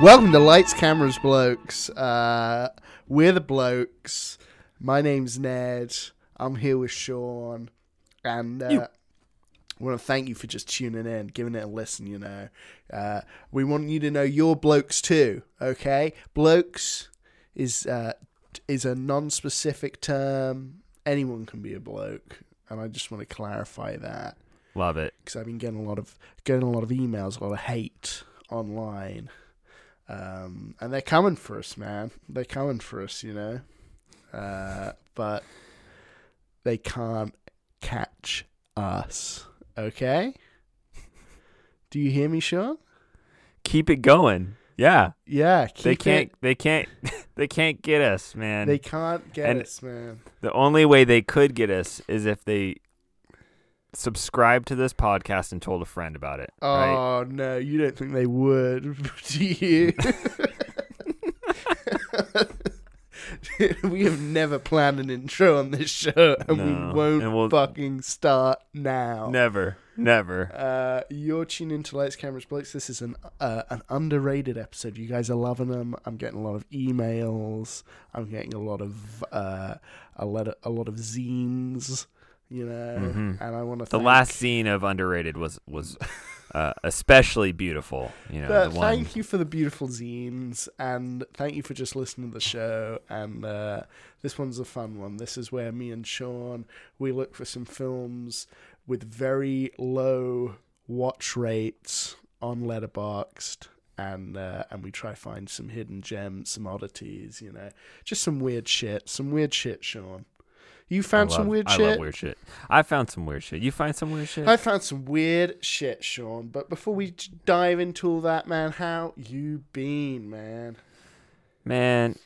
Welcome to Lights, Cameras, Blokes. Uh, we're the blokes. My name's Ned. I'm here with Sean, and uh, I want to thank you for just tuning in, giving it a listen. You know, uh, we want you to know you're blokes too. Okay, blokes is uh, is a non-specific term. Anyone can be a bloke, and I just want to clarify that Love it. because I've been getting a lot of getting a lot of emails, a lot of hate online, um, and they're coming for us, man. They're coming for us, you know, uh, but they can't catch us. Okay? Do you hear me, Sean? Keep it going. Yeah. Yeah, they can't they can't they can't get us, man. They can't get and- us, man. the only way they could get us is if they subscribe to this podcast and told a friend about it. right? Oh no, you don't think they would, do you? we have never planned an intro on this show, and No, we won't and we'll- fucking start now. Never. Never. Uh, you're tuning into Lights, Cameras, Blokes. This is an uh, an underrated episode. You guys are loving them. I'm getting a lot of emails. I'm getting a lot of uh, a lot of a lot of zines. You know, Mhm. and I want to The last scene of underrated was was uh, especially beautiful. You know, But the one thank you for the beautiful zines, and thank you for just listening to the show. And uh, this one's a fun one. This is where me and Sean we look for some films with very low watch rates on Letterboxd, and uh, and we try to find some hidden gems, some oddities. You know, just some weird shit. Some weird shit, Sean. You I found some love- weird I shit. love weird shit. I found some weird shit. You find some weird shit? I found some weird shit, Sean. But before we dive into all that, man, how you been, man? Man,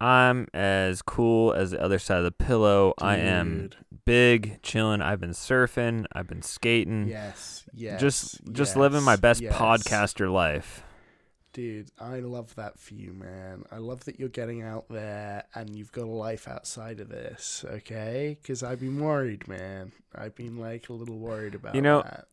I'm as cool as the other side of the pillow. I am big, chilling. I've been surfing. I've been skating. Yes, yes. just just yes, living my best yes. podcaster life. Dude, I love that for you, man. I love that you're getting out there and you've got a life outside of this, okay? Because I've been worried, man. I've been like a little worried about You know, that.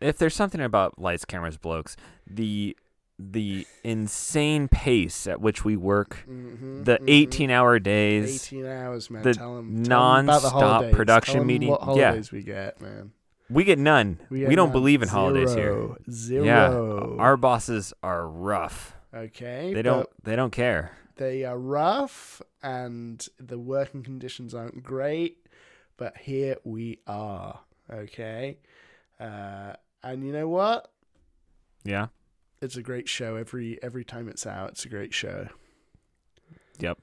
If there's something about lights, cameras, blokes, the the insane pace at which we work, Mhm, the mhm. 18 hour days, 18 hours, man. the tell 'em- tell 'em about non-stop holidays. production meeting- yeah. we get, man? We get none. We, get don't none. believe in holidays here. Zero. Zero. Yeah, our bosses are rough. okay. They don't they don't care. They are rough, and the working conditions aren't great. But here we are. Okay. Uh, and you know what? Yeah. It's a great show. Every every time it's out, it's a great show. Yep.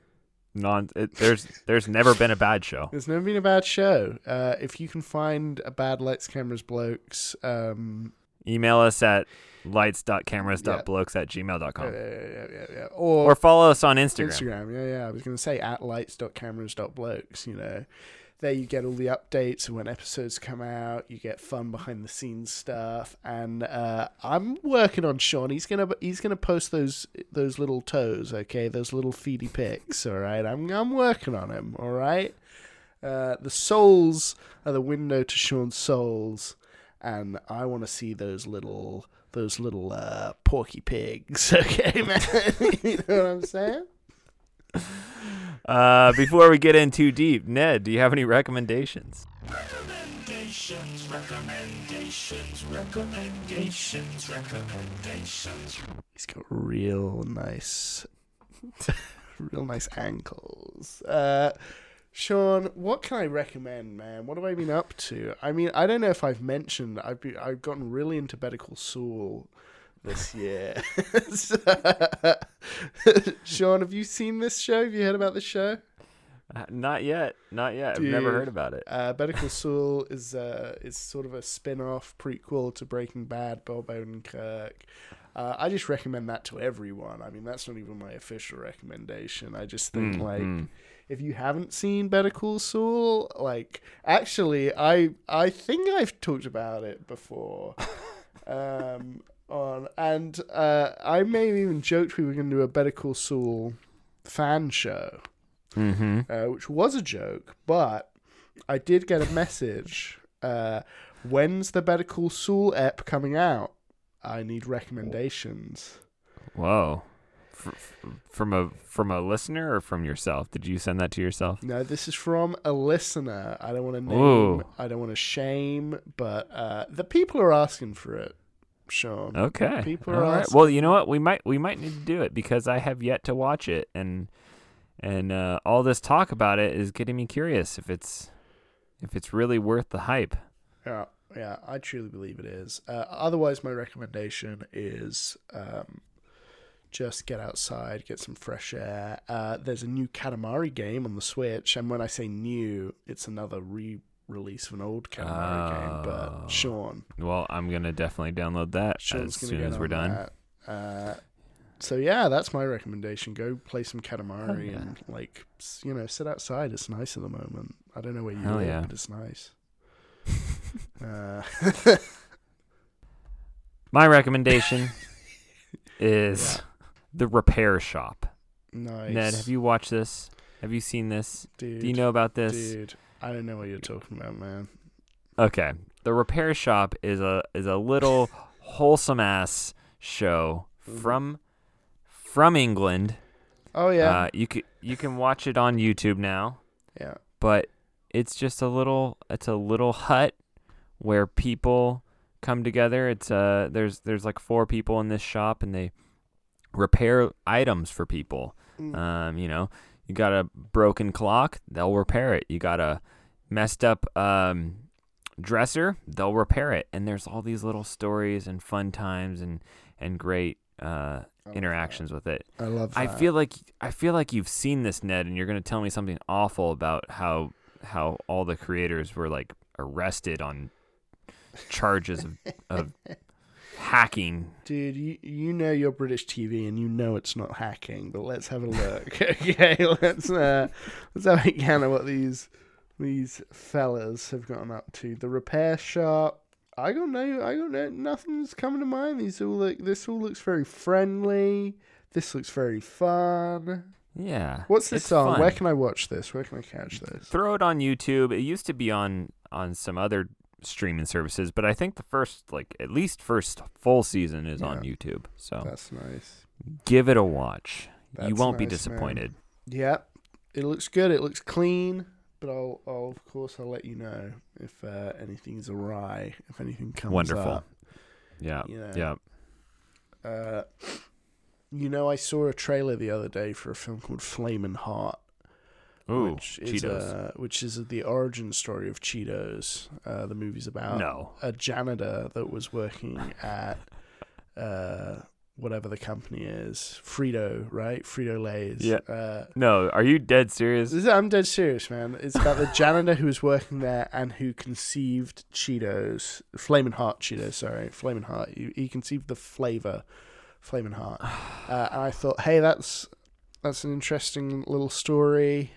Non. It, there's there's never been a bad show. There's never been a bad show. Uh, if you can find a bad lights, cameras, blokes, um, Email us at lights.cameras.blokes at gmail.com. yeah, yeah, yeah, yeah, yeah. or Or follow us on Instagram. Instagram. Yeah, yeah. I was going to say at lights.cameras.blokes, you know. There you get all the updates and when episodes come out, you get fun behind the scenes stuff. And uh, I'm working on Sean. He's gonna he's gonna post those those little toes, okay, those little feedy pics. All right, I'm I'm working on him. All right. Uh, the souls are the window to Sean's souls, and I want to see those little those little uh, porky pigs. Okay, man. you know what I'm saying? Uh, before we get in too deep, Ned, do you have any recommendations? Recommendations, recommendations, recommendations, recommendations. He's got real nice, real nice ankles. Uh, Sean, what can I recommend, man? What have I been up to? I mean, I don't know if I've mentioned I've been, I've gotten really into Better Call Saul this year. Sean, have you seen this show? Have you heard about this show? Uh, not yet. Not yet. I've never heard about it. Uh, Better Call Saul is uh, is sort of a spin-off prequel to Breaking Bad, Bob Odenkirk. Uh, I just recommend that to everyone. I mean, that's not even my official recommendation. I just think Mm, like mm. if you haven't seen Better Call Saul, like actually, I I think I've talked about it before. um, on and uh, I may have even joked we were going to do a Better Call Saul fan show Mm-hmm. uh, which was a joke, but I did get a message. Uh, when's the Better Call Saul ep coming out? I need recommendations. Whoa. From a from a listener or from yourself? Did you send that to yourself? No, this is from a listener. I don't want to name. Ooh. I don't want to shame, but uh, the people are asking for it, Sean. Okay. People are right. Well, you know what? We might we might need to do it because I have yet to watch it, and and uh, all this talk about it is getting me curious if it's if it's really worth the hype. Yeah, yeah, I truly believe it is. Uh, otherwise, my recommendation is um, just get outside, get some fresh air. Uh, there's a new Katamari game on the Switch, and when I say new, it's another re-release of an old Katamari game. Oh. But Sean, Well, I'm gonna definitely download that Sean's as gonna soon get as we're done. that. Uh, so yeah, that's my recommendation. Go play some Katamari yeah. and like s- you know sit outside. It's nice at the moment. I don't know where you Hell live, yeah. but it's nice. uh, My recommendation is the Repair Shop. nice. Ned, have you watched this? Have you seen this? Dude, Do you know about this? Dude, I don't know what you're talking about, man. Okay. The Repair Shop is a is a little wholesome ass show Mhm. from from England. Oh yeah, Uh, you can you can watch it on YouTube now, yeah. but it's just a little it's a little hut where people come together. It's uh there's there's like four people in this shop and they repair items for people. Mm. Um, you know, you got a broken clock, they'll repair it. You got a messed up um, dresser, they'll repair it. And there's all these little stories and fun times and and great uh, I love that. interactions with it. I love. That. I feel like I feel like you've seen this, Ned, and you're gonna tell me something awful about how how all the creators were like arrested on charges of, of hacking. dude. You you know your British TV, and you know it's not hacking. But let's have a look. okay, let's uh, let's have a of what these these fellas have gotten up to. The repair shop. I don't know. I don't know. Nothing's coming to mind. These all look. This all looks very friendly. This looks very fun. Yeah. What's this on? fun. Where can I watch this? Where can I catch this? Throw it on YouTube. It used to be on on some other streaming services, but I think the first like at least first full season is on YouTube. So That's nice. give it a watch. you won't be nice, man. disappointed. Yeah, it looks good. It looks clean, but I'll, I'll of course, I'll let you know if uh, anything's awry, if anything comes up. Wonderful. up. Yeah. You know. Yeah. Uh, you know, I saw a trailer the other day for a film called Flamin' Hot, Ooh, which is uh, which is the origin story of Cheetos. Uh, the movie's about no. a janitor that was working at uh, whatever the company is, Frito, right? Frito Lay's. Yeah. Uh, No, are you dead serious? I'm dead serious, man. It's about the janitor who was working there and who conceived Cheetos, Flamin' Hot Cheetos. Sorry, Flamin' Hot. He, he conceived the flavor, Flamin' Hot. Uh, and I thought, hey, that's that's an interesting little story.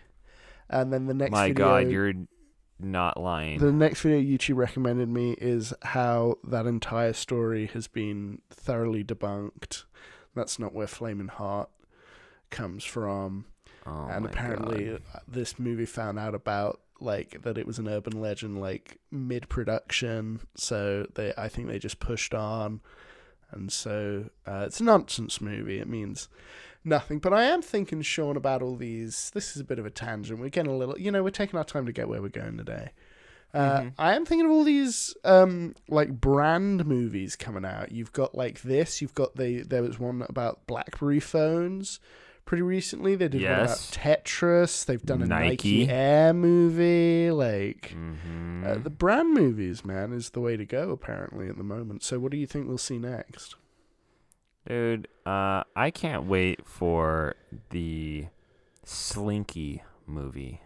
And then the next My video, God, you're not lying. the next video YouTube recommended me is how that entire story has been thoroughly debunked. That's not where Flamin' Hot comes from oh and apparently God. uh, this movie found out about like that it was an urban legend like mid production so they i think they just pushed on and so uh, it's a nonsense movie it means nothing but i am thinking sean about all these this is a bit of a tangent we're getting a little you know we're taking our time to get where we're going today uh, Mhm. I am thinking of all these um, like brand movies coming out. You've got like this. You've got the there was one about BlackBerry phones pretty recently. They did one about Tetris. They've done a Nike, Nike. Air movie. Like Mhm. uh, the brand movies, man, is the way to go apparently at the moment. So what do you think we'll see next? Dude, uh, I can't wait for the Slinky movie.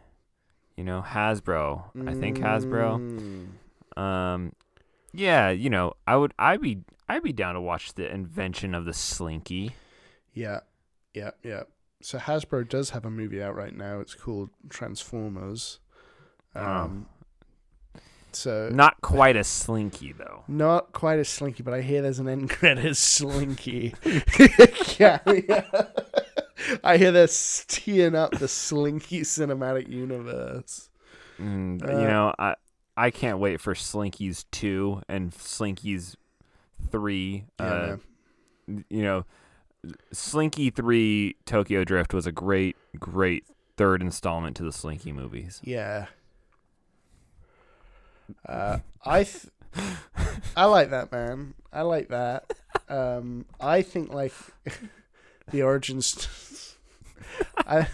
You know, Hasbro. I think Hasbro. Mm, Um, yeah, you know, I would, I'd be, I'd be down to watch the invention of the Slinky. Yeah, yeah, yeah. So Hasbro does have a movie out right now. It's called Transformers. Oh. Um, so Not quite a Slinky though. Not quite as slinky, but I hear there's an end credit slinky. yeah, yeah. I hear they're teeing up the slinky cinematic universe. Mm, Uh, you know, I, I can't wait for Slinky's two and Slinky's three. Yeah, uh, you know, Slinky Three Tokyo Drift was a great, great third installment to the Slinky movies. Yeah. Uh, I th- I like that man. I like that. Um, I think like the origins. I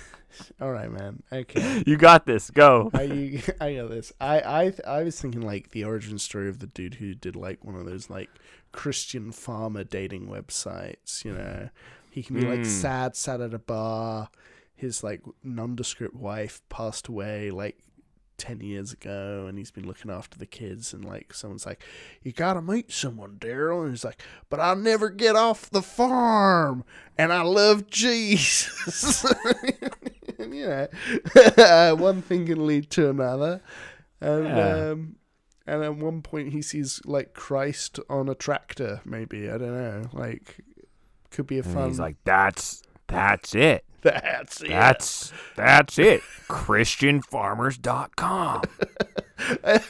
all right, man. Okay. You got this. Go. I you, I know this. I I I was thinking like the origin story of the dude who did like one of those like Christian farmer dating websites. You know, he can be like Mm. sad, sad at a bar. His like nondescript wife passed away like ten years ago, and he's been looking after the kids. And like someone's like, "You gotta meet someone, Daryl," and he's like, "But I'll never get off the farm, and I love Jesus." and you know, one thing can lead to another, and Yeah. um, and at one point he sees like Christ on a tractor. Maybe I don't know. Like, could be a And fun. he's like, "That's that's it. That's it. That's that's it. ChristianFarmers.com."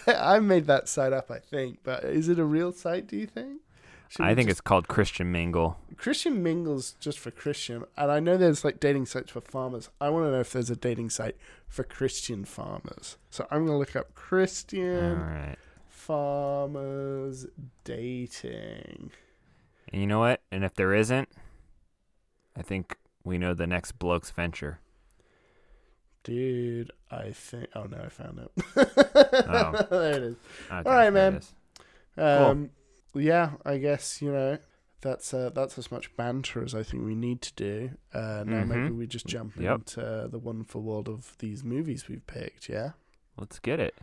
I made that site up, I think, but is it a real site? Do you think? Should I think just- it's called Christian Mingle. Christian mingles just for Christian, and I know there's like dating sites for farmers. I want to know if there's a dating site for Christian farmers. So I'm gonna look up Christian right. farmers dating. And you know what? And if there isn't, I think we know the next bloke's venture. Dude, I think. Oh no, I found it. Oh. there it is. Okay, All right, man. Um, yeah, I guess you know that's uh, that's as much banter as I think we need to do. Uh, now maybe Mhm. we just jump Yep. into the wonderful world of these movies we've picked. Yeah, Let's get it.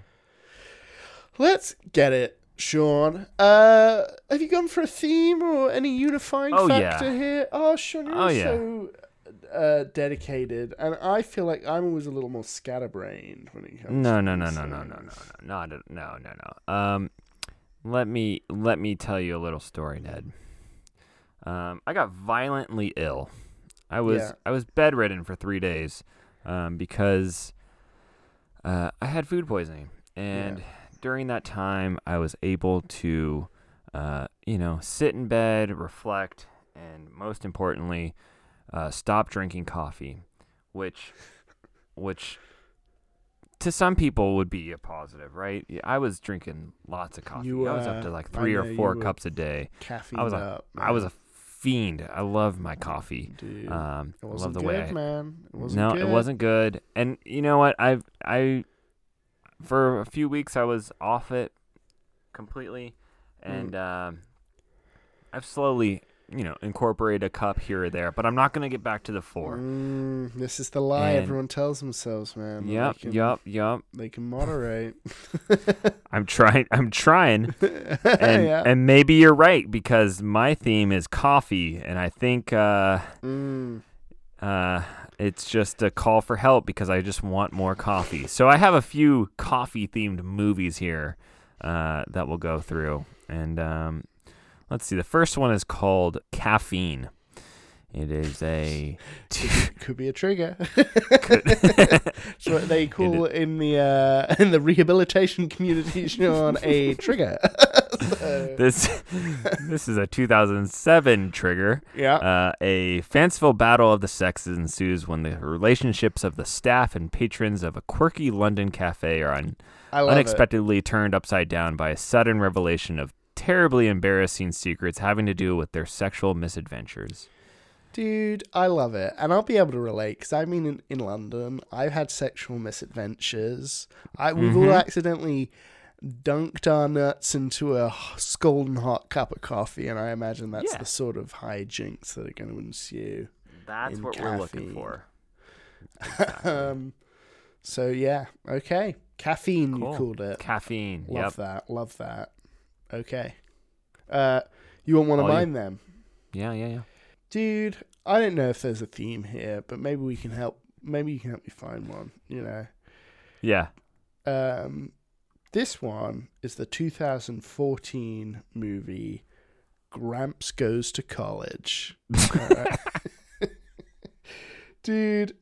let's get it, Sean. Uh, have you gone for a theme or any unifying Oh, yeah. factor here? Oh, Sean, you're Oh, yeah. so uh, dedicated, and I feel like I'm always a little more scatterbrained when it comes. No, to no, no, no, no, no, no, no, not no, no, no. Um, let me let me tell you a little story, Ned. Um, I got violently ill. I was Yeah. I was bedridden for three days, um, because uh, I had food poisoning, and Yeah. during that time, I was able to, uh, you know, sit in bed, reflect, and most importantly, uh, stop drinking coffee, which, which to some people would be a positive, right? Yeah, I was drinking lots of coffee. You, I was uh, up to like three or four cups a day. Caffeine I was a, up. I was a fiend. I love my coffee. dude. Um, it I wasn't love the good, way. I, man. It wasn't no, good. it wasn't good. And you know what? I I for a few weeks I was off it completely, Mm. and um, I've slowly you know incorporate a cup here or there, but I'm not gonna get back to the four. Mm, this is the lie And- everyone tells themselves, man. Yep, can, yep, yep. They can moderate. I'm trying. I'm trying. and yeah. and maybe you're right because my theme is coffee, and I think uh, Mm, uh, it's just a call for help because I just want more coffee. So I have a few coffee themed movies here uh, that we'll go through, and um, let's see. The first one is called Caffeine. It is a could be a trigger. It's what they call in the uh, in the rehabilitation community, Sean, a trigger. So, this this is a 2007 trigger. yeah. Uh, a fanciful battle of the sexes ensues when the relationships of the staff and patrons of a quirky London cafe are un- love it. unexpectedly turned upside down by a sudden revelation of terribly embarrassing secrets having to do with their sexual misadventures. Dude, I love it. And I'll be able to relate because I mean, in, in London, I've had sexual misadventures. I, we've all Mhm. accidentally dunked our nuts into a scalding hot cup of coffee, and I imagine that's Yeah. the sort of hijinks that are going to ensue. That's In what we're looking caffeine. for. um, so, yeah, okay. Caffeine, Cool. you called it. Caffeine. Love Yep. that. Love that. Okay. Uh, you won't want to mind them. Yeah, yeah, yeah. Dude, I don't know if there's a theme here, but maybe we can help. Maybe you can help me find one. You know, Yeah. um, this one is the 2014 movie Gramps Goes to College. Dude,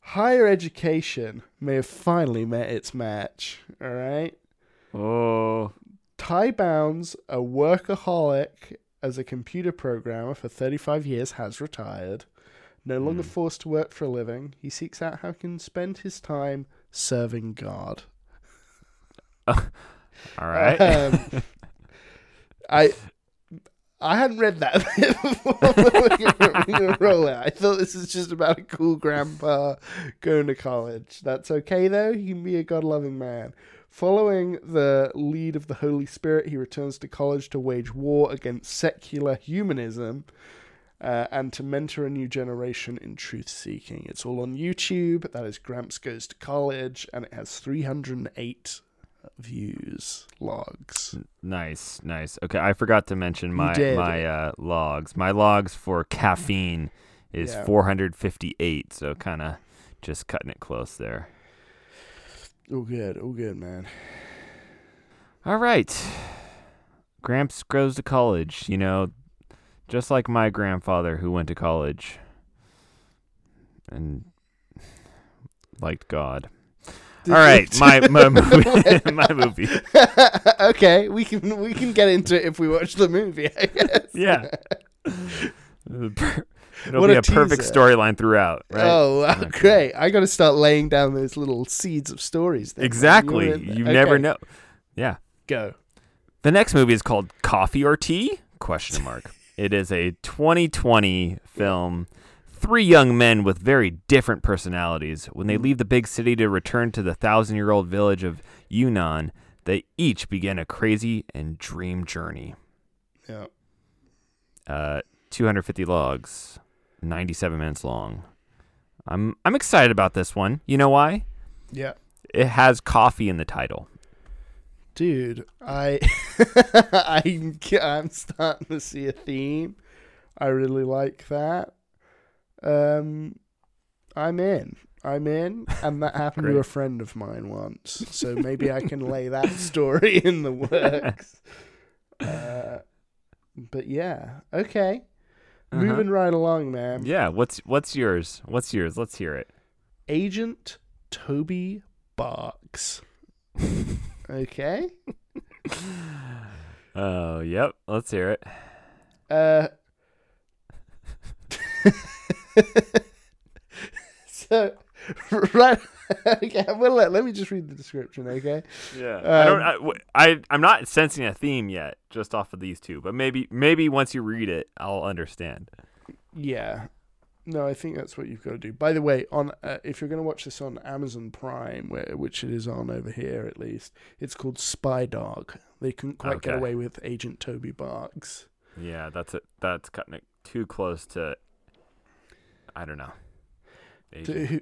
higher education may have finally met its match. All right. Oh. Ty Bounds, a workaholic as a computer programmer for 35 years, has retired. No longer Hmm. forced to work for a living, he seeks out how he can spend his time serving God. All right. Um, I I hadn't read that before. we're gonna- we're gonna roll it. I thought this is just about a cool grandpa going to college. That's okay though. He can be a God-loving man. Following the lead of the Holy Spirit, he returns to college to wage war against secular humanism uh, and to mentor a new generation in truth seeking. It's all on YouTube. That is Gramps Goes to College, and it has 308 views, logs. nice, nice. Okay, I forgot to mention my my uh, logs. My logs for caffeine is Yeah. 458, so kind of just cutting it close there. All good, Oh, good, man. All right. Gramps goes to college, you know, just like my grandfather who went to college and liked God. All right, my my movie, my movie. okay, we can we can get into it if we watch the movie. I guess. Yeah. It'll What be a a, perfect storyline throughout, right? Oh, Okay. great! I got to start laying down those little seeds of stories. Then, man. exactly. You're in never know. Yeah. Go. The next movie is called Coffee or Tea? Question mark. it is a 2020 film. Three young men with very different personalities. When they leave the big city to return to the thousand-year-old village of Yunnan, they each begin a crazy and dream journey. Yeah. Uh, 250 logs, 97 minutes long. I'm I'm excited about this one. You know why? Yeah. It has coffee in the title. Dude, I I'm I'm starting to see a theme. I really like that. Um I'm in. I'm in and that happened to a friend of mine once. So maybe I can lay that story in the works. Uh, but yeah, okay. Uh-huh. Moving right along, man. Yeah, what's what's yours? What's yours? Let's hear it. Agent Toby Barks. okay. Oh, yep. Let's hear it. Uh, so, right. Okay, well, let, let me just read the description, okay? Yeah. I don't. Um, I, I I'm not sensing a theme yet, just off of these two. But maybe maybe once you read it, I'll understand. Yeah. No, I think that's what you've got to do. By the way, on uh, if you're going to watch this on Amazon Prime, where, which it is on over here at least, it's called Spy Dog. They couldn't quite get away with Agent Toby Barks. Yeah, that's it. That's cutting it too close to. I don't know. Agent- who,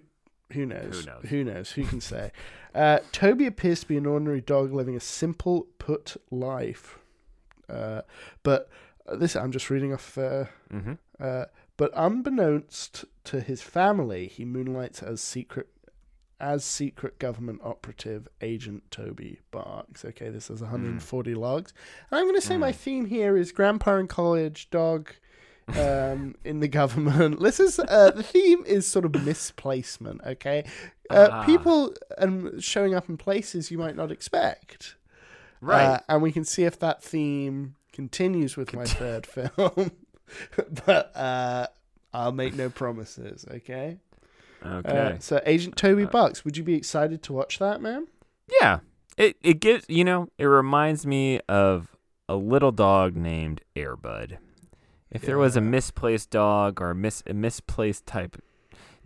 who knows? Who knows? Who knows? Who can say? Uh, Toby appears to be an ordinary dog living a simple put life. Uh, but uh, this, I'm just reading off. Uh, Mhm. uh, but unbeknownst to his family, he moonlights as secret. As secret government operative agent Toby Barks. Okay, this is 140 logs. And I'm going to say my Mm. theme here is grandpa in college, dog um, in the government. This is uh, the theme is sort of misplacement. Okay, uh, Ah. people um, showing up in places you might not expect. Right. Uh, and we can see if that theme continues with my third film. but uh, I'll make no promises. Okay. okay. Uh, so Agent Toby Uh, Barks, would you be excited to watch that, man? Yeah. It it gives you know, it reminds me of a little dog named Airbud. If there was a misplaced dog or a mis a misplaced type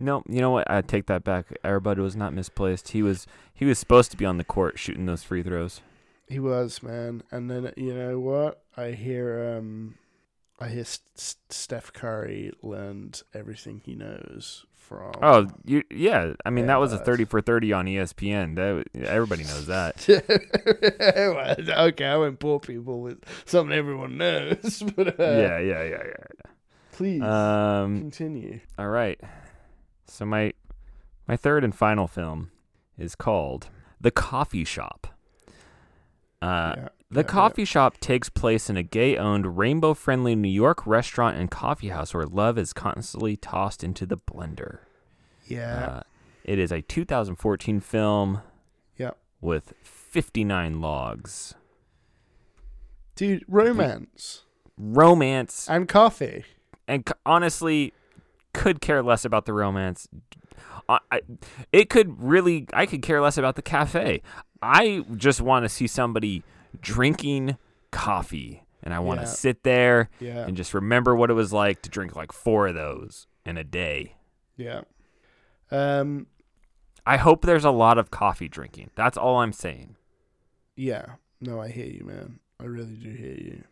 no, you know what? I take that back. Airbud was not misplaced. He was he was supposed to be on the court shooting those free throws. He was, man. And then you know what? I hear um I hear Steph Curry learned everything he knows from Oh, you yeah. I mean, that was a 30 for 30 on ESPN. That everybody knows that. Okay, I won't bore people with something everyone knows, but uh, yeah, yeah, yeah, please yeah. Um continue. All right. So my my third and final film is called The Coffee Shop. Uh, Yeah, the coffee shop takes place in a gay-owned, rainbow-friendly New York restaurant and coffee house where love is constantly tossed into the blender. yeah, Uh, it is a 2014 film. Yeah. With 59 logs. dude, romance. romance and coffee. and c- honestly could care less about the romance I, I, it could really i could care less about the cafe i just want to see somebody drinking coffee and i want to Yeah. sit there Yeah, and just remember what it was like to drink like four of those in a day yeah. Um, i hope there's a lot of coffee drinking that's all i'm saying yeah. No, I hear you, man. I really do hear you.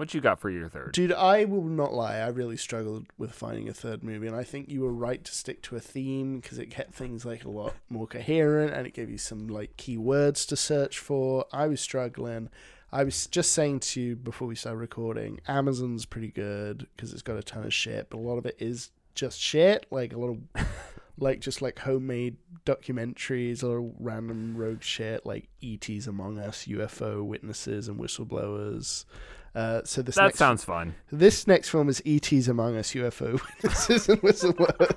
What you got for your third Dude, I will not lie. I really struggled with finding a third movie, and I think you were right to stick to a theme because it kept things like a lot more coherent and it gave you some like key words to search for. I was struggling. I was just saying to you before we started recording, Amazon's pretty good because it's got a ton of shit, but a lot of it is just shit. Like a lot of like just like homemade documentaries, or random rogue shit like ET's Among Us, UFO witnesses, and whistleblowers. Uh, so this that next sounds fun this next film is E.T.'s Among Us UFO Witnesses and Whistleblowers.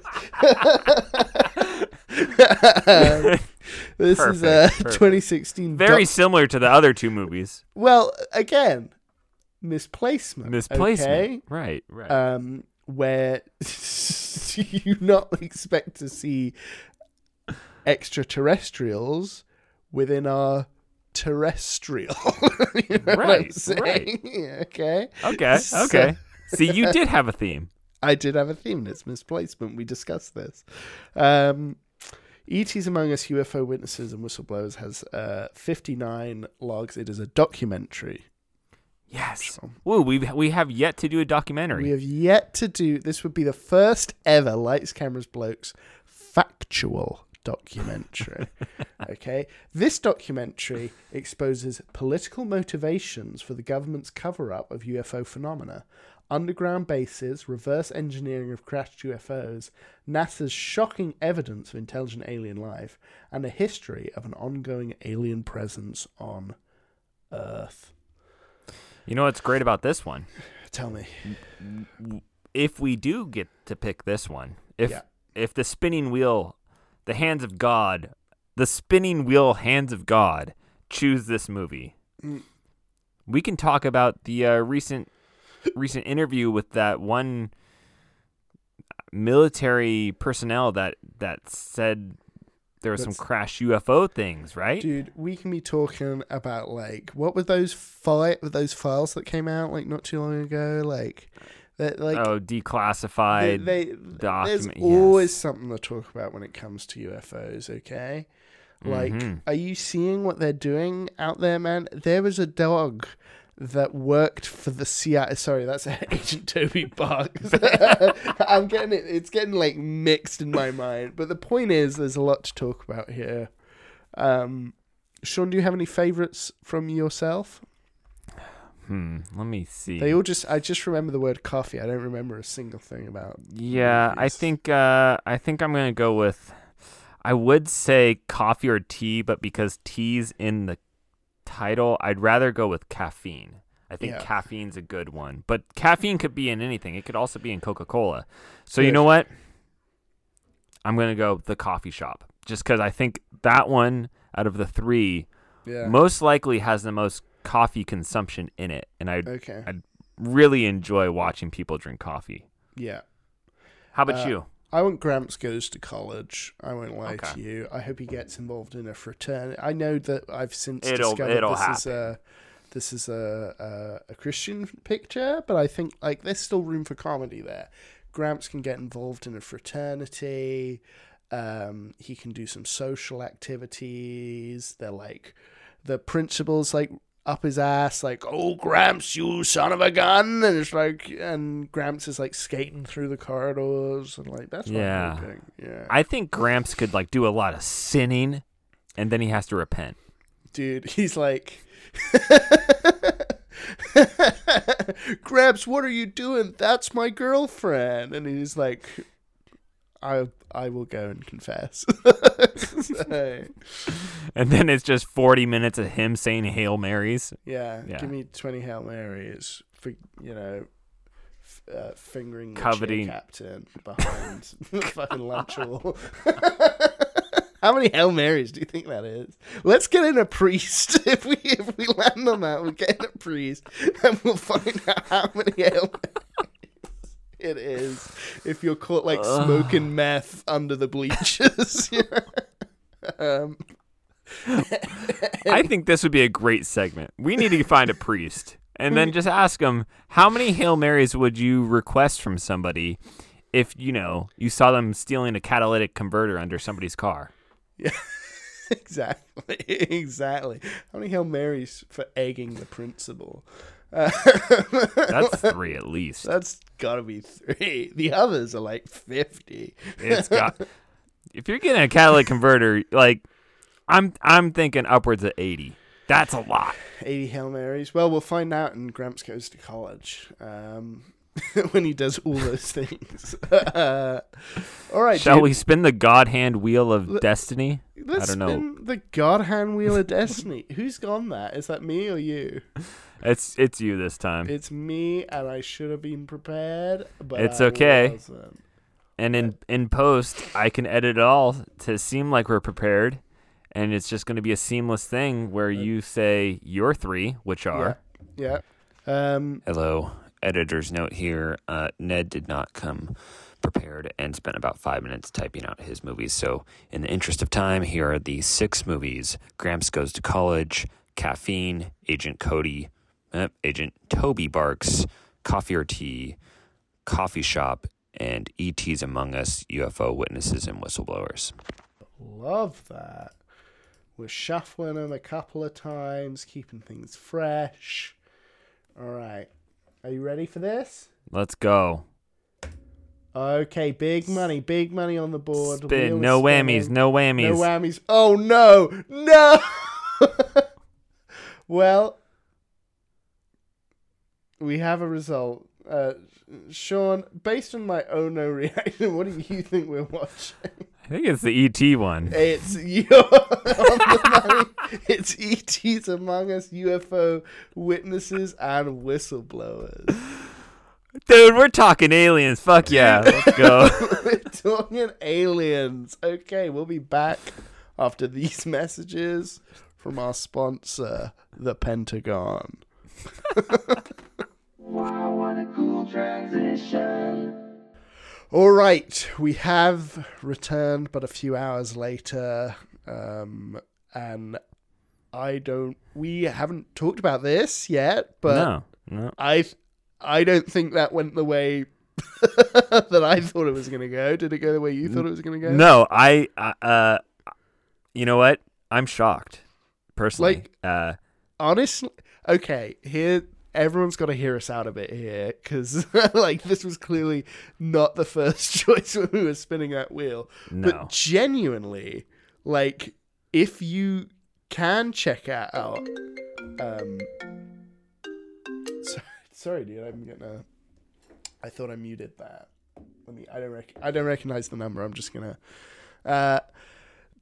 This is a Perfect, perfect. 2016. very doc- similar to the other two movies well, again, misplacement. misplacement okay? right right Um, where you not expect to see extraterrestrials within our terrestrial. you know Right, right. okay. okay so- okay see you did have a theme I did have a theme. and It's misplacement. We discussed this. Um, E.T.'s Among Us UFO Witnesses and Whistleblowers has uh, 59 logs. It is a documentary. Yes. So Woo, we we have yet to do a documentary. we have yet to do. This would be the first ever Lights, Cameras, Blokes factual documentary. okay, this documentary exposes political motivations for the government's cover-up of UFO phenomena, underground bases, reverse engineering of crashed UFOs, NASA's shocking evidence of intelligent alien life, and a history of an ongoing alien presence on Earth. you know what's great about this one? Tell me. If we do get to pick this one, if Yeah. if the spinning wheel, the hands of God, the spinning wheel hands of God choose this movie, Mm. we can talk about the uh, recent recent interview with that one military personnel that that said there were some crash UFO things, right? Dude, we can be talking about like what were those fi- those files that came out like not too long ago? Like that like oh, declassified. they there's document- always yes. something to talk about when it comes to UFOs, okay? Like Mhm. are you seeing what they're doing out there, man? There was a dog that worked for the CIA. Sorry, that's Agent Toby Barks. I'm getting it. It's getting like mixed in my mind. But the point is, there's a lot to talk about here. Um, Sean, do you have any favorites from yourself? Hmm. Let me see. They all just. I just remember the word coffee. I don't remember a single thing about. Yeah, I think uh, I think I'm gonna go with. I would say coffee or tea, but because tea's in the title, I'd rather go with caffeine. I think Yeah. caffeine's a good one, but caffeine could be in anything. It could also be in Coca Cola. So you know what? I'm gonna go the coffee shop, just because I think that one out of the three Yeah. most likely has the most coffee consumption in it, and I okay. I- really enjoy watching people drink coffee. Yeah. How about Uh, you? I want Gramps goes to college. I won't lie Okay. to you. I hope he gets involved in a fraternity. I know that I've since It'll- discovered it'll this is a this is a, a a Christian picture, but I think like there's still room for comedy there. Gramps can get involved in a fraternity. Um, he can do some social activities. They're like the principal's like up his ass, like, "Oh, Gramps, you son of a gun!" And it's like, and Gramps is like skating through the corridors, and like that's what Yeah. Yeah, I think Gramps could like do a lot of sinning, and then he has to repent. dude, he's like. Gramps, what are you doing? That's my girlfriend. And he's like, I I will go and confess. So, And then it's just forty minutes of him saying Hail Marys. yeah, Yeah. give me 20 Hail Marys for, you know, f- uh, fingering the Coveting. captain behind fucking lunch. How many Hail Marys do you think that is? Let's get in a priest. If we if we land on that, we'll get in a priest and we'll find out how many Hail Marys it is. If you're caught like smoking meth under the bleachers. um, I think this would be a great segment. We need to find a priest and then just ask him how many Hail Marys would you request from somebody if, you know, you saw them stealing a catalytic converter under somebody's car. Yeah. exactly. Exactly. How many Hail Marys for egging the principal? Uh, That's three at least. That's gotta be three. The others are like 50. It's got. If you're getting a catalytic converter, like I'm, I'm thinking upwards of eighty. That's a lot. 80 Hail Marys. Well, we'll find out in Gramps Goes to College um, when he does all those things. Uh, all right, Shall dude, we spin the God Hand Wheel of Let- Destiny? let's I don't know. spin the God Hand Wheel of Destiny. Who's gone that? Is that me or you? It's it's you this time. It's me, and I should have been prepared, but It's I okay. wasn't. And in in post, I can edit it all to seem like we're prepared, and it's just going to be a seamless thing where you say your three, which are Yeah. Um, hello. Editor's note here: uh, Ned did not come prepared and spent about five minutes typing out his movies. So, in the interest of time, here are the six movies: Gramps Goes to College, Caffeine, Agent Cody, uh, Agent Toby Barks, Coffee or Tea, Coffee Shop, and E.T.'s Among Us, UFO Witnesses and Whistleblowers. love that. We're shuffling them a couple of times, keeping things fresh. All right. Are you ready for this? Let's go. Okay, big money, big money on the board. Spin. No whammies. No whammies. No whammies. Oh no, no. well, we have a result. Uh, Sean, based on my oh no reaction, what do you think we're watching? I think it's the E.T. one. It's. It's ET's Among Us, UFO witnesses, and whistleblowers. Dude, we're talking aliens. Fuck yeah. Let's go. We're talking aliens. Okay, we'll be back after these messages from our sponsor, the Pentagon. Wow, what a cool transition. All right, we have returned, but a few hours later, um, and I don't. We haven't talked about this yet, but no. No. I, I don't think that went the way that I thought it was going to go. Did it go the way you thought it was going to go? No, I uh, uh you know what? I'm shocked. Personally. Like- uh honestly, okay, here everyone's got to hear us out a bit here because like this was clearly not the first choice when we were spinning that wheel. no. But genuinely, like if you can check out, um, sorry, sorry, dude, I'm gonna. I thought I muted that. Let me. I don't. Rec- I don't recognize the number. I'm just gonna. Uh,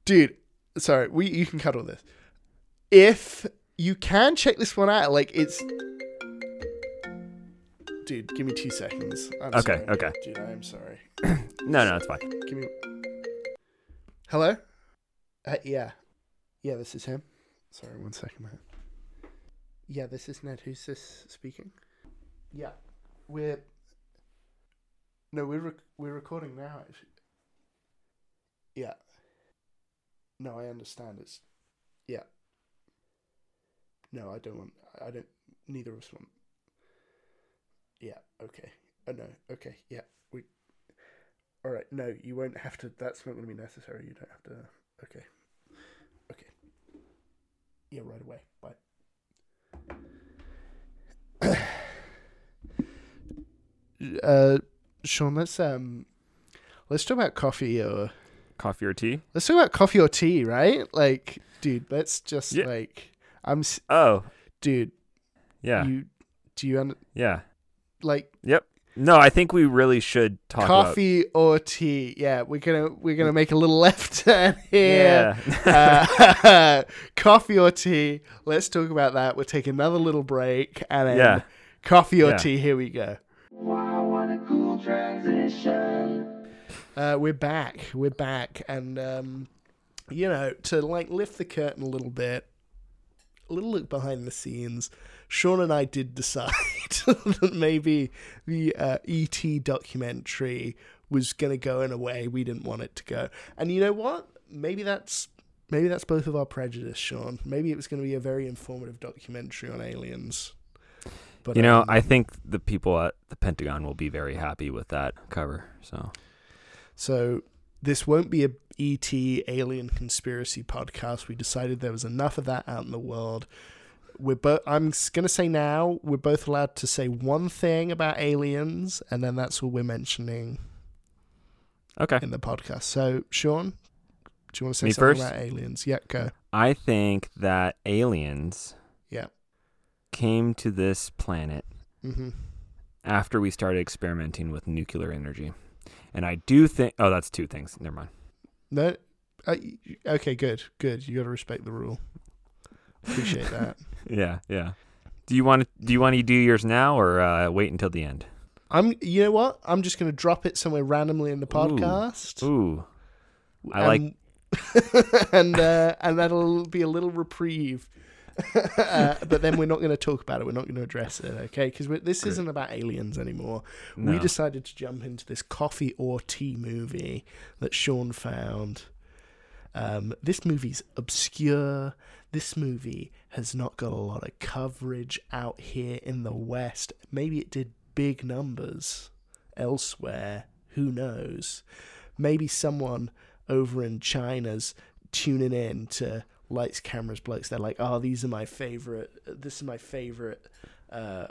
dude, sorry. We you can cut all this. If you can check this one out, like it's. Dude, give me two seconds. I'm Okay, sorry. okay. Dude, I am sorry. no, no, it's fine. Give me. Hello. Uh, yeah, yeah. This is him. Sorry, one second, man. Yeah, this is Ned. Who's this speaking? Yeah, we're. No, we're rec- we're recording now. Actually. Yeah. No, I understand. It's. Yeah. No, I don't want. I don't. Neither of us want. Yeah. Okay. Oh no. Okay. Yeah. We. All right. No, you won't have to. That's not going to be necessary. You don't have to. Okay. Okay. Yeah. Right away. Bye. uh, Sean, let's um, let's talk about coffee or Coffee or tea? let's talk about coffee or tea, right? Like, dude, let's just Yeah. like, I'm, s- Oh, dude. yeah. You do you under, yeah. Like Yep. No, I think we really should talk about coffee or tea? Yeah, we're gonna we're gonna make a little left turn here. Yeah. uh, coffee or tea? Let's talk about that. We'll take another little break and then Yeah. coffee or Yeah. tea. Here we go. Wow, cool. Uh, we're back. We're back, and um, you know, to like lift the curtain a little bit, a little look behind the scenes. Sean and I did decide that maybe the uh, ET documentary was going to go in a way we didn't want it to go. And you know what? Maybe that's maybe that's both of our prejudice, Sean. Maybe it was going to be a very informative documentary on aliens. But you know, um, I think the people at the Pentagon will be very happy with that cover. So So this won't be a ET alien conspiracy podcast. We decided there was enough of that out in the world. We're both. I'm gonna say now we're both allowed to say one thing about aliens, and then that's all we're mentioning okay, in the podcast. So, Sean, do you want to say Me something first? about aliens? Yeah, go. I think that aliens Yeah. came to this planet Mm-hmm. after we started experimenting with nuclear energy, and I do think. Oh, that's two things. Never mind. No. Uh, okay, good, good. You got to respect the rule. Appreciate that. Yeah, yeah. Do you want to do you want to do yours now or uh, wait until the end? I'm. You know what? I'm just gonna drop it somewhere randomly in the podcast. Ooh, I like- Um, and uh, and that'll be a little reprieve. uh, but then we're not going to talk about it. We're not going to address it, okay? Because this isn't about aliens anymore. no. We decided to jump into this coffee or tea movie that Sean found. Um, this movie's obscure. This movie has not got a lot of coverage out here in the West. Maybe it did big numbers elsewhere. Who knows? Maybe someone over in China's tuning in to Lights, Cameras, Blokes. They're like, oh, these are my favorite. This is my favorite. Uh,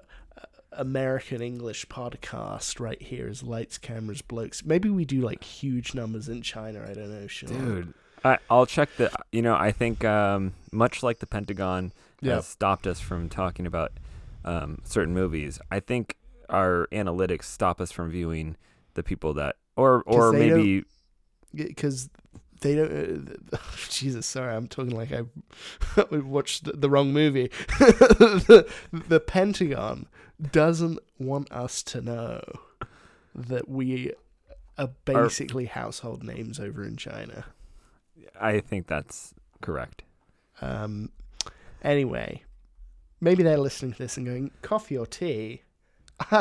American English podcast right here is Lights, Cameras, Blokes. Maybe we do like huge numbers in China. I don't know, Sean. dude. I, I'll check the. You know, I think um, much like the Pentagon Yeah. has stopped us from talking about um, certain movies. I think our analytics stop us from viewing the people that, or or maybe because they don't. Uh, Jesus, sorry, I'm talking like I watched the- the wrong movie. the, the Pentagon doesn't want us to know that we are basically household names over in China. I think that's correct. Um, anyway, maybe they're listening to this and going, "Coffee or tea?"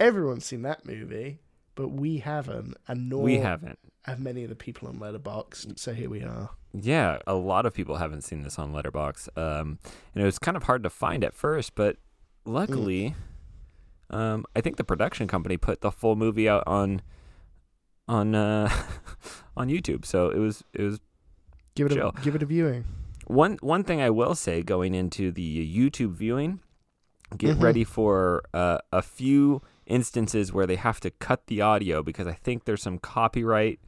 Everyone's seen that movie, but we haven't, and nor we haven't. have many of the people on Letterboxd. So here we are. Yeah, a lot of people haven't seen this on Letterboxd, um, and it was kind of hard to find at first. But luckily, um, I think the production company put the full movie out on on uh, on YouTube. So it was it was Give it Chill. a give it a viewing. one one thing I will say going into the YouTube viewing, get Mhm. ready for uh, a few instances where they have to cut the audio because I think there's some copyright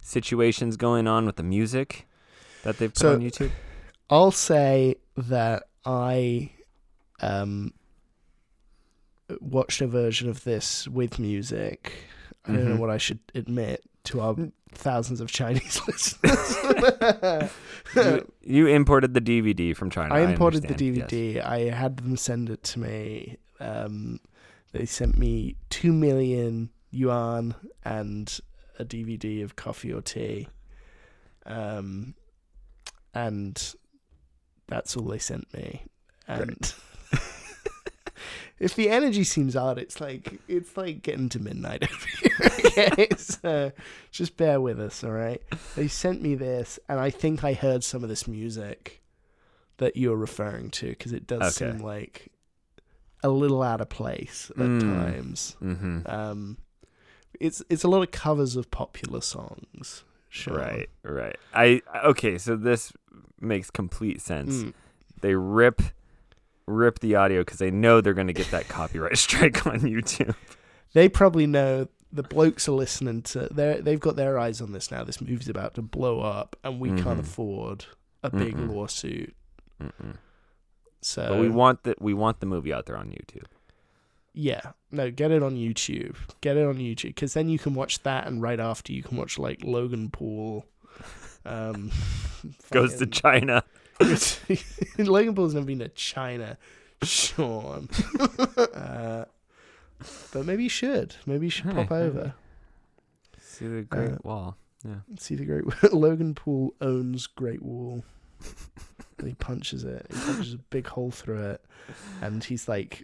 situations going on with the music that they've put So- on YouTube. I'll say that I um watched a version of this with music. I don't know Mhm. what I should admit to our Mm. thousands of Chinese listeners. you, you imported the DVD from China. I imported the understand, yes. DVD. I had them send it to me. Um, they sent me two million yuan and a DVD of coffee or tea. Um, and that's all they sent me. And if the energy seems odd, it's like it's like getting to midnight over here. Okay, so just bear with us, all right? They sent me this, and I think I heard some of this music that you're referring to because it does Okay. seem like a little out of place at Mm. times. Mm-hmm. Um, it's it's a lot of covers of popular songs. Sure. Right, right. I okay. So this makes complete sense. Mm. They rip rip the audio because they know they're going to get that copyright strike on YouTube. They probably know the blokes are listening to. They they've got their eyes on this now. This movie's about to blow up, and we can't Mhm. afford a big Mm-mm. lawsuit. Mm-mm. So But we want the we want the movie out there on YouTube. Yeah, no, get it on YouTube. Get it on YouTube because then you can watch that, and right after you can watch like Logan Paul. Um, Goes to China. Logan Paul's never been to China, Sean. uh, but maybe you should. Maybe you should pop Hey, over. See the Great Uh, Wall. Yeah. See the Great Wall. Logan Paul owns Great Wall. and he punches it. He punches a big hole through it, and he's like,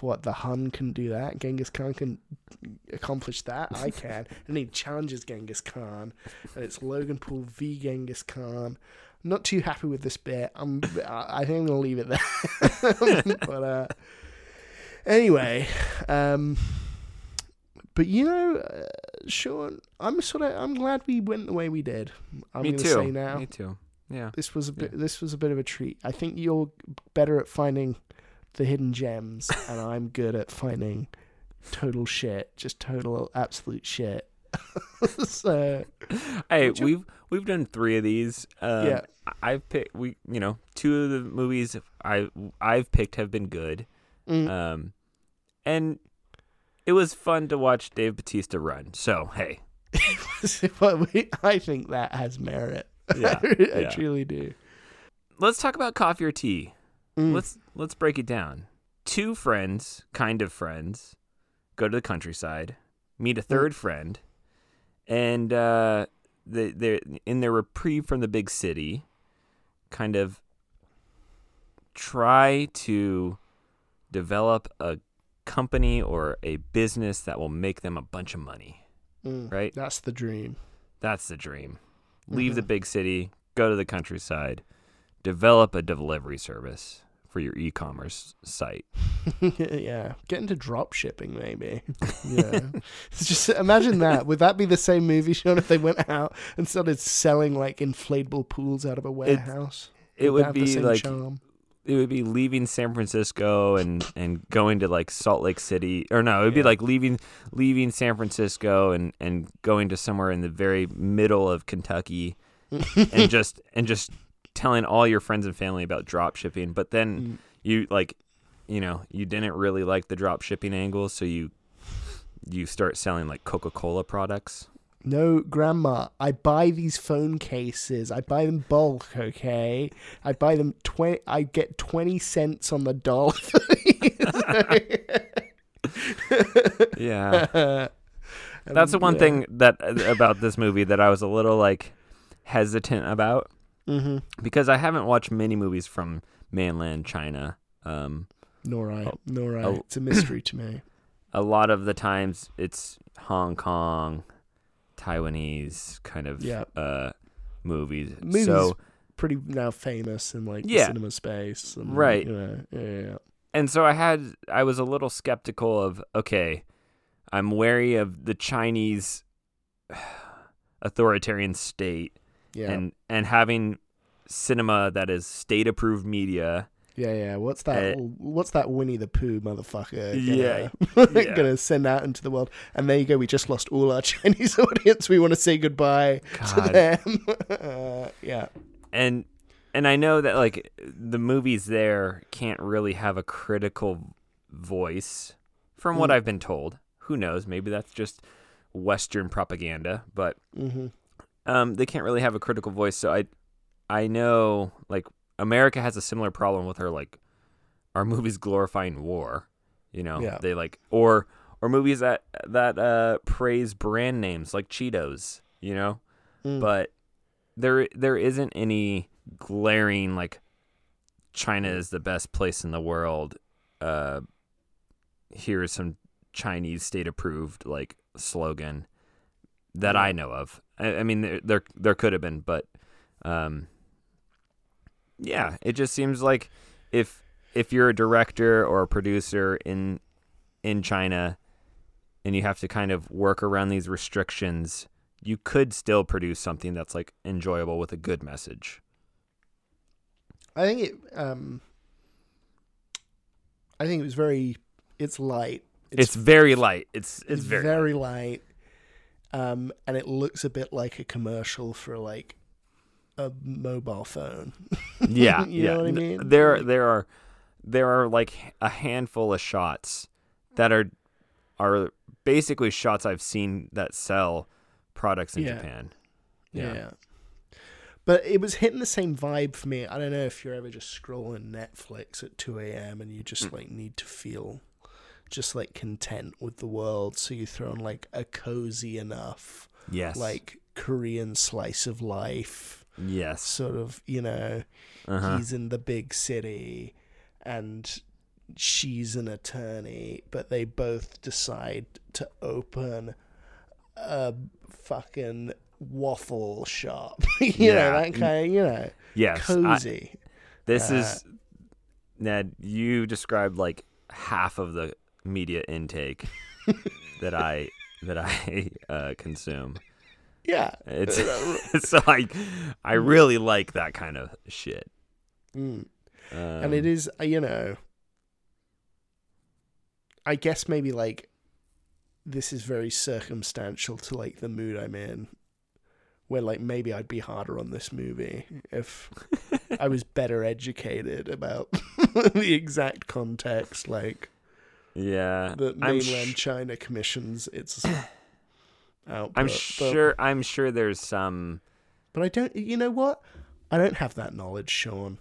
"What? The Hun can do that? Genghis Khan can accomplish that? I can." and he challenges Genghis Khan, and it's Logan Paul v Genghis Khan. Not too happy with this bit. I'm. I think I'm gonna leave it there. but uh, anyway, um, but you know, uh, Sean, I'm sort of. I'm glad we went the way we did. I'm Me gonna too. say now. Me too. Yeah. This was a bit. Yeah. This was a bit of a treat. I think you're better at finding the hidden gems, and I'm good at finding total shit, just total absolute shit. so Hey, you- we've we've done three of these. Um, Yeah. I've picked we you know two of the movies I I've picked have been good. mm, Um, and it was fun to watch Dave Batista run. So hey, but we, I think that has merit. Yeah, I yeah. truly do. let's talk about coffee or tea. Mm. Let's let's break it down. Two friends, kind of friends, go to the countryside, meet a third friend, and uh, they they in their reprieve from the big city, kind of try to develop a company or a business that will make them a bunch of money. Mm. Right? That's the dream. That's the dream. Leave the Mhm. big city, go to the countryside, develop a delivery service for your e-commerce site. yeah, get into drop shipping maybe. Yeah, just imagine that. Would that be the same movie, Sean, if they went out and started selling like inflatable pools out of a warehouse? It Would would that have the be like charm? it would be leaving San Francisco and and going to like Salt Lake City or no, it would be like leaving leaving San Francisco and and going to somewhere in the very middle of Kentucky and just and just telling all your friends and family about drop shipping, but then Mm. you like you know, you didn't really like the drop shipping angle, so you you start selling like Coca-Cola products. No, Grandma, I buy these phone cases. I buy them bulk, okay? I buy them twenty. I get twenty cents on the dollar. Yeah. That's the one thing that about this movie that I was a little like hesitant about hmm because I haven't watched many movies from mainland China. Um, Nor I. Oh. Nor I. Oh. It's a mystery to me. a lot of the times it's Hong Kong, Taiwanese kind of Yeah. uh, movies. Movies So Pretty now famous in like the Yeah. cinema space. And, Right. You know, yeah, yeah, yeah. and so I had I was a little skeptical of okay, I'm wary of the Chinese authoritarian state Yeah. and and having cinema that is state approved media. yeah, yeah. What's that? Uh, what's that Winnie the Pooh motherfucker? Yeah, Gonna, yeah. gonna send out into the world. And there you go. We just lost all our Chinese audience. We want to say goodbye to them. uh, yeah. and and I know that like the movies there can't really have a critical voice from what Mm. I've been told. Who knows? Maybe that's just Western propaganda, but hmm um, they can't really have a critical voice. So I, I know like America has a similar problem with our like our movies glorifying war. You know, Yeah. they like or or movies that that uh, praise brand names like Cheetos. You know, Mm. but there there isn't any glaring like China is the best place in the world. Uh, here is some Chinese state approved like slogan that I know of. I, I mean, there, there there could have been, but um, yeah, it just seems like if if you're a director or a producer in in China and you have to kind of work around these restrictions, you could still produce something that's like enjoyable with a good message. I think it. Um, I think it was very. It's light. It's, very light. It's it's, it's very, very, light. light. Um, and it looks a bit like a commercial for like a mobile phone. yeah, You yeah. know what I mean? There there are there are like a handful of shots that are are basically shots I've seen that sell products in Yeah. Japan. Yeah. Yeah. But it was hitting the same vibe for me. I don't know if you're ever just scrolling Netflix at 2 a.m. and you just Mm. like need to feel just like content with the world. So you throw in like a cozy enough, Yes. like Korean slice of life Yes. sort of, you know, Uh-huh. he's in the big city and she's an attorney, but they both decide to open a fucking waffle shop. you Yeah. know, that kind of, you know, Yes. I- cozy. this Uh, is Ned. You described like half of the media intake that I that I uh, consume. yeah. It's so I I really like that kind of shit. Mm. Um, and it is uh, you know i guess maybe like this is very circumstantial to like the mood i'm in where like maybe i'd be harder on this movie if i was better educated about the exact context like Yeah, the mainland sh- china commissions its output I'm but- sure. I'm sure there's some. but i don't you know what i don't have that knowledge sean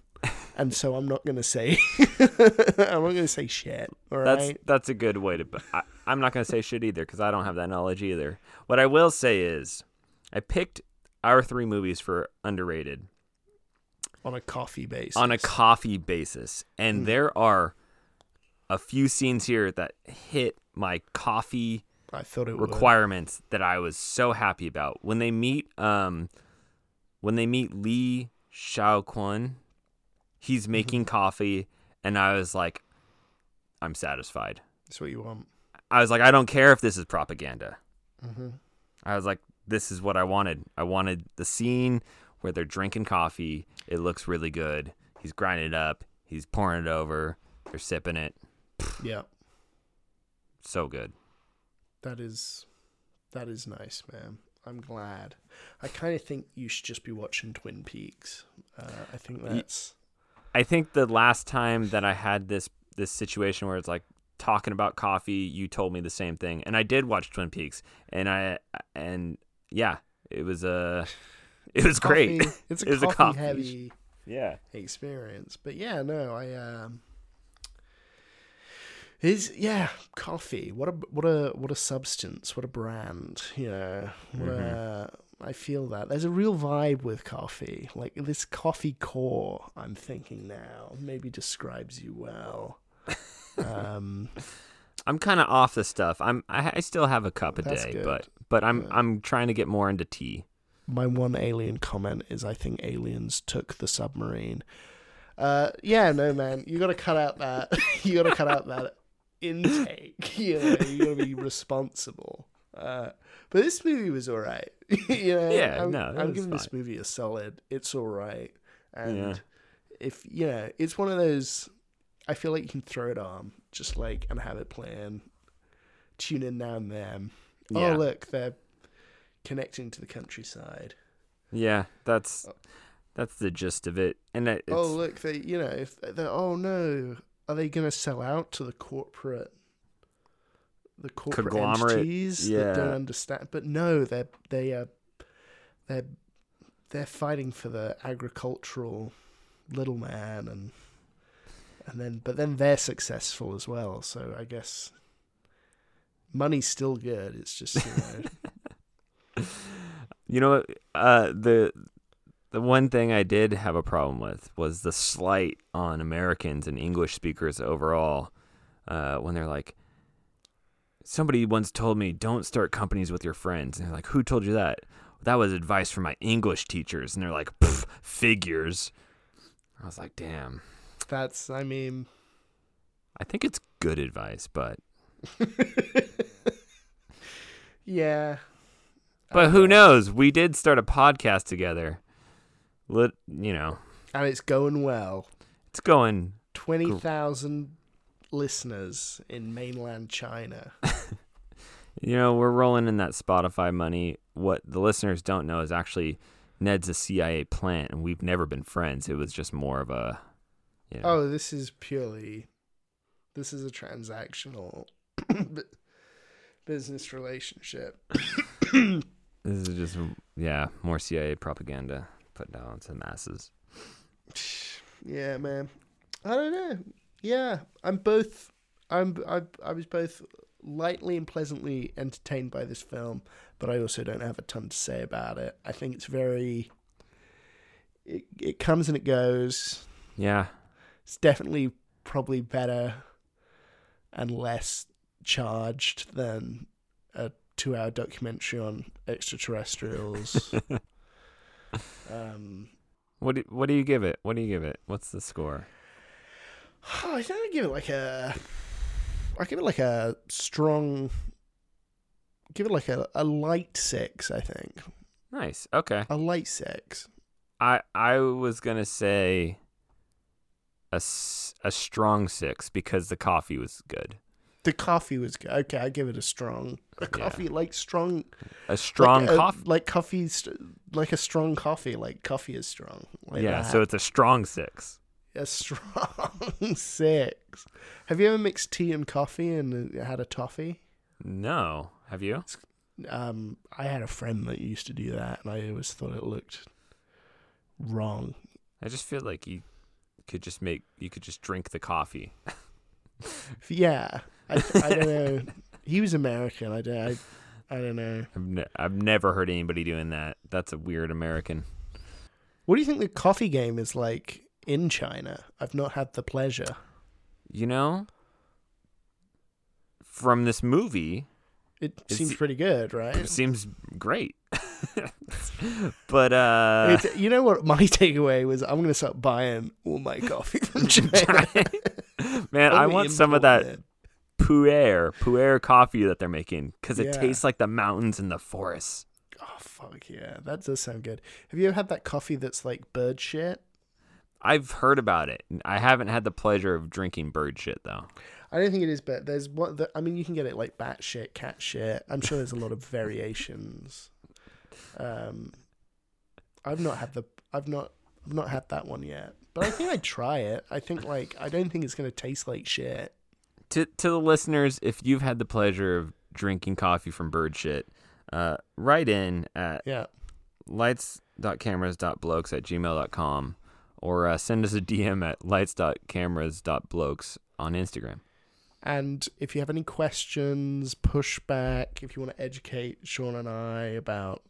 and so i'm not gonna say i'm not gonna say shit all right That's that's a good way to. I, I'm not gonna say shit either because I don't have that knowledge either. What I will say is, I picked our three movies for underrated on a coffee basis. on a coffee basis, and Hmm. there are a few scenes here that hit my coffee I thought it would. requirements that I was so happy about when they meet um when they meet Lee Xiaoquan he's making coffee and I was like I'm satisfied. That's what you want. I was like I don't care if this is propaganda. Mm-hmm. I was like this is what I wanted. I wanted the scene where they're drinking coffee. It looks really good. He's grinding it up. He's pouring it over. They're sipping it. Yeah, So good. that is that is nice, man. I'm glad. I kind of think you should just be watching Twin Peaks. Uh, I think that's I think the last time that I had this this situation where it's like talking about coffee, you told me the same thing, and I did watch Twin Peaks, and I and yeah, it was uh, it was great. It's a It was a coffee, coffee heavy yeah, experience, but yeah, no, I um. Is yeah, coffee. What a what a what a substance. What a brand. You know. What a, I feel that there's a real vibe with coffee. Like this coffee core. I'm thinking now maybe describes you well. Um, I'm kind of off the stuff. I'm I, I still have a cup a day, good. but but I'm Yeah. I'm trying to get more into tea. my one alien comment is I think aliens took the submarine. Uh, yeah, no, man, you got to cut out that. you got to cut out that intake. You know, you got to be responsible. Uh, but this movie was all right. you know, Yeah, I'm, no, I'm giving this movie a solid. It's all right, and Yeah. if you know, it's one of those. I feel like you can throw it on, just like and have it playing. Tune in now and then. Yeah. Oh, look, they're connecting to the countryside. Yeah, that's that's the gist of it. And it, it's, oh look they you know if they're oh no are they going to sell out to the corporate the corporate Conglomerate, entities that don't understand but no they're they are they're they're fighting for the agricultural little man and and then but then they're successful as well so i guess money's still good it's just you know. You know, uh, the the one thing I did have a problem with was the slight on Americans and English speakers overall. Uh, when they're like, somebody once told me, "Don't start companies with your friends," and they're like, "Who told you that?" That was advice from my English teachers, and they're like, "Figures." I was like, "Damn." that's i mean I think it's good advice, but yeah but who knows? We did start a podcast together. Lit, you know, and it's going well it's going 20,000 listeners in mainland China. You know, we're rolling in that Spotify money. What the listeners don't know is actually Ned's a CIA plant, and we've never been friends. It was just more of a, you know, Oh, this is purely this is a transactional business relationship. this is just yeah, more CIA propaganda put down to the masses. Yeah, man. I don't know. Yeah, I'm both I'm I I was both lightly and pleasantly entertained by this film, but I also don't have a ton to say about it. I think it's very. It, it comes and it goes. Yeah. It's definitely probably better and less charged than a two hour documentary on extraterrestrials. um, What do, what do you give it? What do you give it? What's the score? I think I give it like a. I give it like a strong. Give it like a, a light six, I think. Nice. Okay. A light six. I I was gonna say a, a strong six because the coffee was good. The coffee was good. Okay, I give it a strong. A coffee like strong. A strong like coffee. Like coffee's like a strong coffee. Like coffee is strong. Like yeah. that. So it's a strong six. a strong six. Have you ever mixed tea and coffee and had a toffee? No. Have you? Um, I had a friend that used to do that, and I always thought it looked wrong. I just feel like you could just make you could just drink the coffee. Yeah, I, I don't know. He was American. I don't. I, I don't know. I've, ne- I've never heard anybody doing that. That's a weird American. What do you think the coffee game is like in China? I've not had the pleasure. You know, from this movie, it seems pretty good, right? it seems great. but uh It's- you know what my takeaway was? I'm gonna start buying all my coffee from China. man, I want some of that puer, puer coffee that they're making because it Yeah. tastes like the mountains and the forests. Oh fuck yeah, that does sound good. Have you ever had that coffee that's like bird shit? I've heard about it. I haven't had the pleasure of drinking bird shit though. I don't think it is, but there's what the, I mean. You can get it like bat shit, cat shit. I'm sure there's a lot of variations. Um, I've not had the I've not I've not had that one yet, but I think I'd try it. I think like I don't think it's gonna taste like shit. To to the listeners, if you've had the pleasure of drinking coffee from bird shit, uh, write in at Yeah, lights.cameras.blokes at gmail.com or uh, send us a DM at lights.cameras.blokes on Instagram. and if you have any questions, pushback, if you want to educate Sean and I about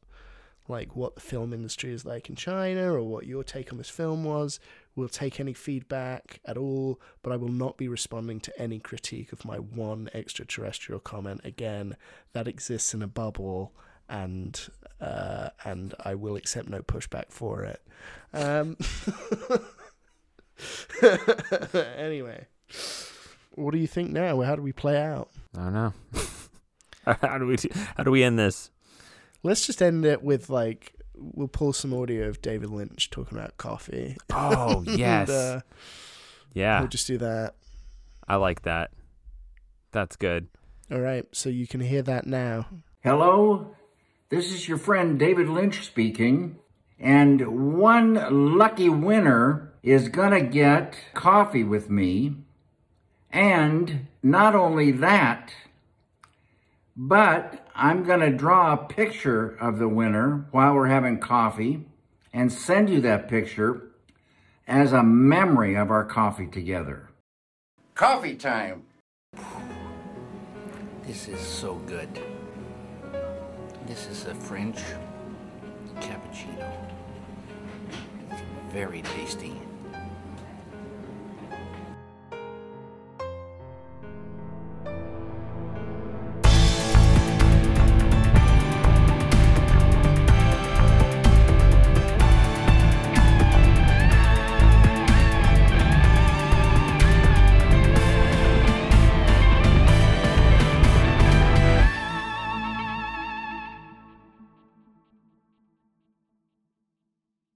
like what the film industry is like in China or what your take on this film was. We'll take any feedback at all, but I will not be responding to any critique of my one extraterrestrial comment. Again, that exists in a bubble, and uh, and I will accept no pushback for it. Um, anyway, what do you think now? How do we play out? I don't know. how do we how do we end this? Let's just end it with like we'll pull some audio of David Lynch talking about coffee. Oh yes, and, uh, yeah, We'll just do that. I like that. That's good. All right, so you can hear that now. Hello, this is your friend David Lynch speaking. And one lucky winner is gonna get coffee with me. And not only that, but I'm gonna draw a picture of the winner while we're having coffee and send you that picture as a memory of our coffee together. Coffee time! This is so good. This is a French cappuccino. It's very tasty.